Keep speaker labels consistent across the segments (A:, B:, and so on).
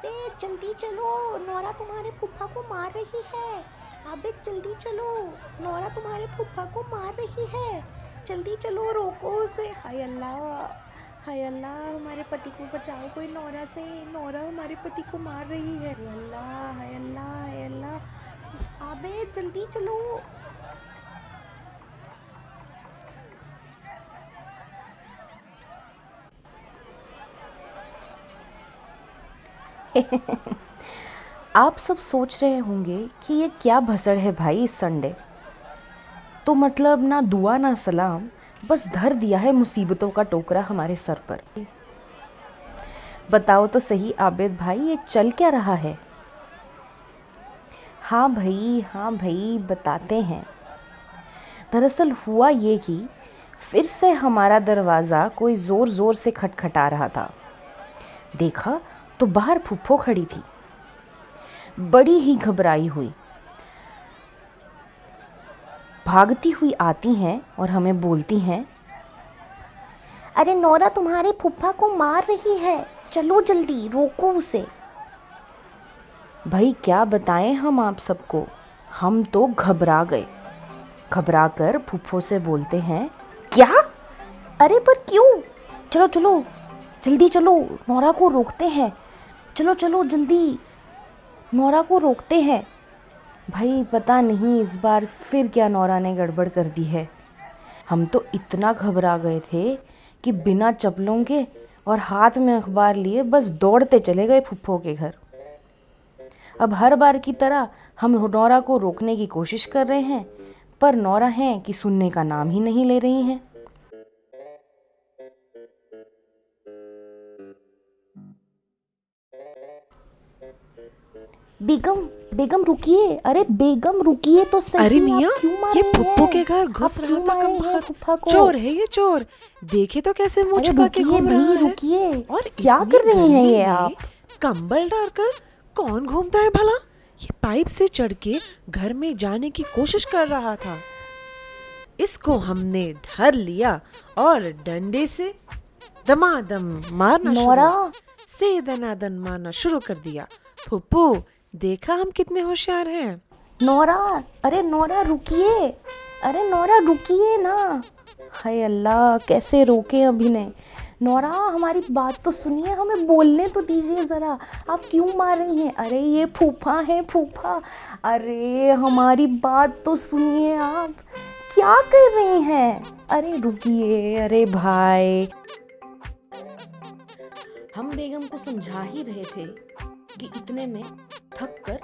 A: अबे, जल्दी चलो। नौरा तुम्हारे फूफा को मार रही है। अबे, जल्दी चलो। नौरा तुम्हारे फूफा को मार रही है। जल्दी चलो, रोको उसे। हाय अल्लाह हाय अल्लाह, हमारे पति को बचाओ कोई नौरा से। नौरा हमारे पति को मार रही है। अल्लाह, हाय अल्लाह हाय अल्लाह। अबे, जल्दी चलो।
B: आप सब सोच रहे होंगे कि ये क्या भसड़ है भाई इस संडे तो मतलब ना दुआ, ना सलाम, बस धर दिया है मुसीबतों का टोकरा हमारे सर पर। बताओ तो सही, आबिद भाई, ये चल क्या रहा है? हाँ भाई हाँ भाई, बताते हैं। दरअसल हुआ ये कि फिर से हमारा दरवाज़ा कोई ज़ोर ज़ोर से खटखटा रहा था। देखा तो बाहर फुफ्फो खड़ी थी। बड़ी ही घबराई हुई। भागती हुई आती हैं और हमें बोलती हैं,
A: अरे नौरा, तुम्हारे फूफा को मार रही है। चलो जल्दी, रोको उसे।
B: भाई, क्या बताएँ हम आप सबको? हम तो घबरा गए। घबरा कर फुफ्फो से बोलते हैं, क्या? अरे पर क्यों? चलो चलो, जल्दी चलो, नौरा को रोकते हैं। चलो चलो, जल्दी। नौरा को रोकते हैं। भाई, पता नहीं इस बार फिर क्या नौरा ने गड़बड़ कर दी है। हम तो इतना घबरा गए थे कि बिना चप्पलों के और हाथ में अखबार लिए बस दौड़ते चले गए फुफ्फो के घर। अब हर बार की तरह हम नौरा को रोकने की कोशिश कर रहे हैं, पर नौरा हैं कि सुनने का नाम ही नहीं ले रही हैं।
A: बेगम बेगम रुकिए। अरे बेगम रुकिए तो सही
C: अरे मियाँ ये पुप्पो के घर घुस रहा था कम
A: को?
C: चोर है ये चोर। देखे तो कैसे मुँह छुपा के घूम रहा है?
A: रुकिए।
C: और
A: क्या कर रहे हैं ये आप?
C: कंबल डालकर कौन घूमता है भला? ये पाइप से चढ़ के घर में जाने की कोशिश कर रहा था। इसको हमने धर लिया और डंडे से दमादम मारना
A: नौरा
C: शुरू। से दनादन मारना शुरू कर दिया। फुप्पू देखा हम कितने होशियार हैं।
A: नौरा अरे नौरा रुकिए। अरे नौरा रुकिए ना।
B: हाय अल्लाह कैसे रोके अभिनय
A: नौरा हमारी बात तो सुनिए हमें बोलने तो दीजिए ज़रा। आप क्यों मार रही हैं? अरे ये फूफा है फूफा। अरे हमारी बात तो सुनिए आप। क्या कर रही हैं?
B: अरे रुकिए अरे भाई। हम बेगम को समझा ही रहे थे कि इतने में थक कर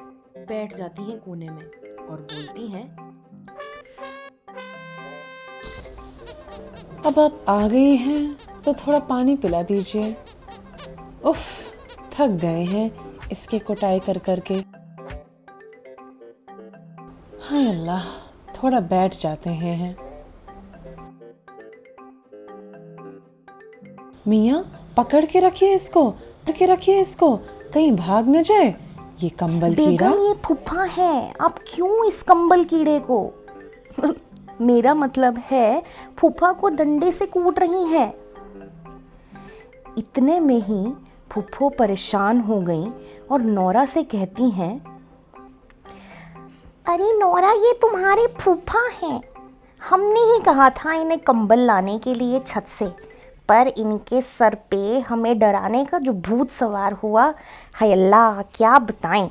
B: बैठ जाती हैं कोने में और बोलती हैं,
D: अब आप आ गए हैं तो थोड़ा पानी पिला दीजिए। उफ, थक गए हैं इसकी कुटाई कर कर के हाय अल्लाह, थोड़ा बैठ जाते हैं। मियाँ पकड़ के रखिए इसको पकड़ के रखिए इसको। कहीं भाग न जाए। ये कंबल कीड़ा।
A: ये फूफा है। आप क्यों इस कंबल कीड़े को? मेरा मतलब है फूफा को डंडे से कूट रही है।
B: इतने में ही फुफ्फो परेशान हो गई और नौरा से कहती हैं
A: अरे नौरा ये तुम्हारे फूफा हैं। हमने ही कहा था इन्हें कंबल लाने के लिए छत से। पर इनके सर पे हमें डराने का जो भूत सवार हुआ है अल्लाह, क्या बताएँ?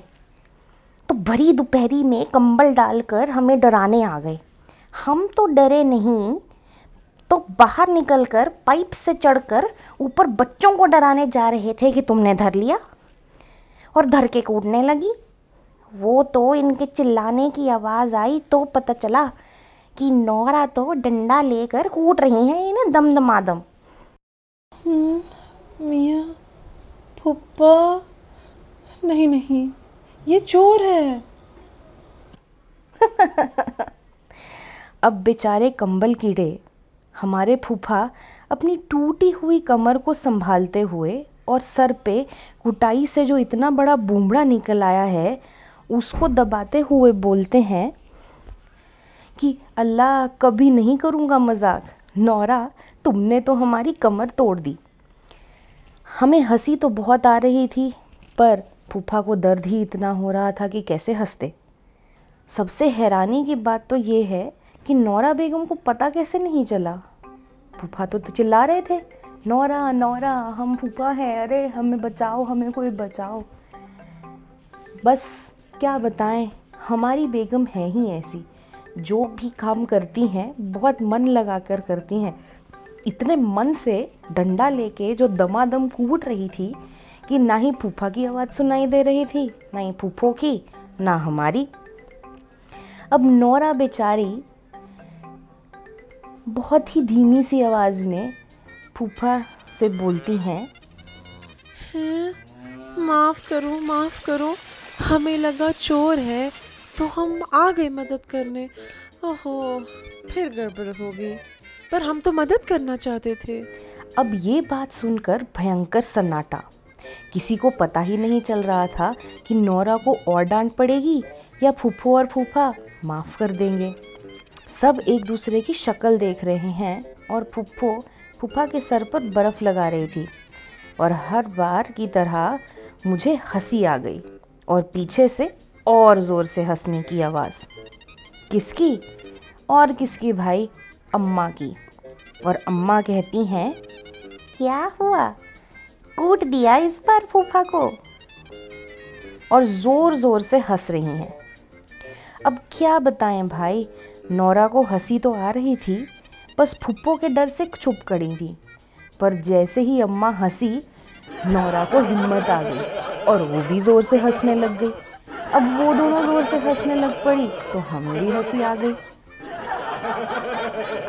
A: तो भरी दोपहरी में कंबल डालकर हमें डराने आ गए। हम तो डरे नहीं तो बाहर निकलकर पाइप से चढ़कर ऊपर बच्चों को डराने जा रहे थे कि तुमने धर लिया। और धर के कूदने लगी। वो तो इनके चिल्लाने की आवाज़ आई तो पता चला कि नौरा तो डंडा लेकर कूट रही हैं, इन्हें दम। दमदमादम
D: मियाँ फुप्पा नहीं नहीं, ये चोर है।
B: अब बेचारे कंबल कीड़े, हमारे फूफा अपनी टूटी हुई कमर को संभालते हुए और सर पे कुटाई से जो इतना बड़ा बूमड़ा निकल आया है, उसको दबाते हुए बोलते हैं कि, अल्लाह, कभी नहीं करूँगा मज़ाक। नौरा तुमने तो हमारी कमर तोड़ दी। हमें हँसी तो बहुत आ रही थी, पर फूफा को दर्द ही इतना हो रहा था कि कैसे हँसते। सबसे हैरानी की बात तो ये है कि नौरा बेगम को पता कैसे नहीं चला। फूफा तो चिल्ला रहे थे, नौरा नौरा, हम फूफा हैं, अरे हमें बचाओ, हमें कोई बचाओ। बस क्या बताएँ, हमारी बेगम है ही ऐसी। जो भी काम करती हैं, बहुत मन लगा कर करती हैं। इतने मन से डंडा लेके जो दमादम कूट रही थी कि ना ही फूफा की आवाज़ सुनाई दे रही थी, ना ही फूफो की, ना हमारी। अब नौरा बेचारी बहुत ही धीमी सी आवाज़ में फूफा से बोलती हैं
C: हैं, माफ़ करो माफ़ करो, हमें लगा चोर है तो हम आ गए मदद करने। ओहो, फिर गड़बड़ होगी पर हम तो मदद करना चाहते थे।
B: अब ये बात सुनकर भयंकर सन्नाटा। किसी को पता ही नहीं चल रहा था कि नौरा को और डांट पड़ेगी या फूफो और फूफा माफ़ कर देंगे। सब एक दूसरे की शक्ल देख रहे हैं और फूफो फूफा के सर पर बर्फ़ लगा रही थी। और हर बार की तरह मुझे हँसी आ गई और पीछे से और ज़ोर से हंसने की आवाज़। किसकी? और किसकी भाई? अम्मा की। और अम्मा कहती हैं,
A: क्या हुआ? कूट दिया इस बार फूफा को?
B: और ज़ोर ज़ोर से हंस रही हैं। अब क्या बताएँ भाई, नौरा को हँसी तो आ रही थी, बस फुप्पो के डर से छुप कड़ी थी। पर जैसे ही अम्मा हँसी, नौरा को हिम्मत आ गई और वो भी ज़ोर से हंसने लग गई। अब वो दोनों ज़ोर से हंसने लग पड़ी तो हमें भी हँसी आ गई।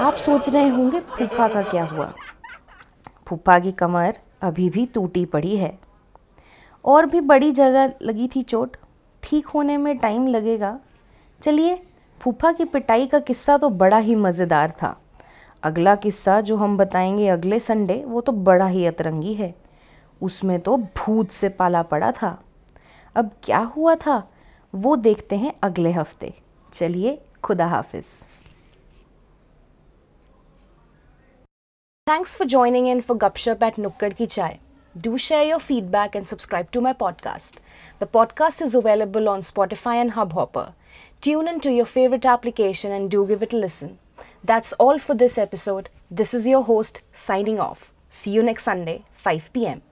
B: आप सोच रहे होंगे, फूफा का क्या हुआ? फूफा की कमर अभी भी टूटी पड़ी है। और भी बड़ी जगह लगी थी चोट। ठीक होने में टाइम लगेगा। चलिए, फूफा की पिटाई का किस्सा तो बड़ा ही मज़ेदार था। अगला किस्सा जो हम बताएँगे अगले संडे, वो तो बड़ा ही अतरंगी है। उसमें तो भूत से पाला पड़ा था। अब क्या हुआ था, वो देखते हैं अगले हफ़्ते। चलिए, खुदा हाफिज़। Thanks for joining in for Gupshup at Nukkad Ki Chai. Do share your feedback and subscribe to my podcast. The podcast is available on Spotify and Hubhopper. Tune in to your favorite application and do give it a listen. That's all for this episode. This is your host signing off. See you next Sunday, 5 pm.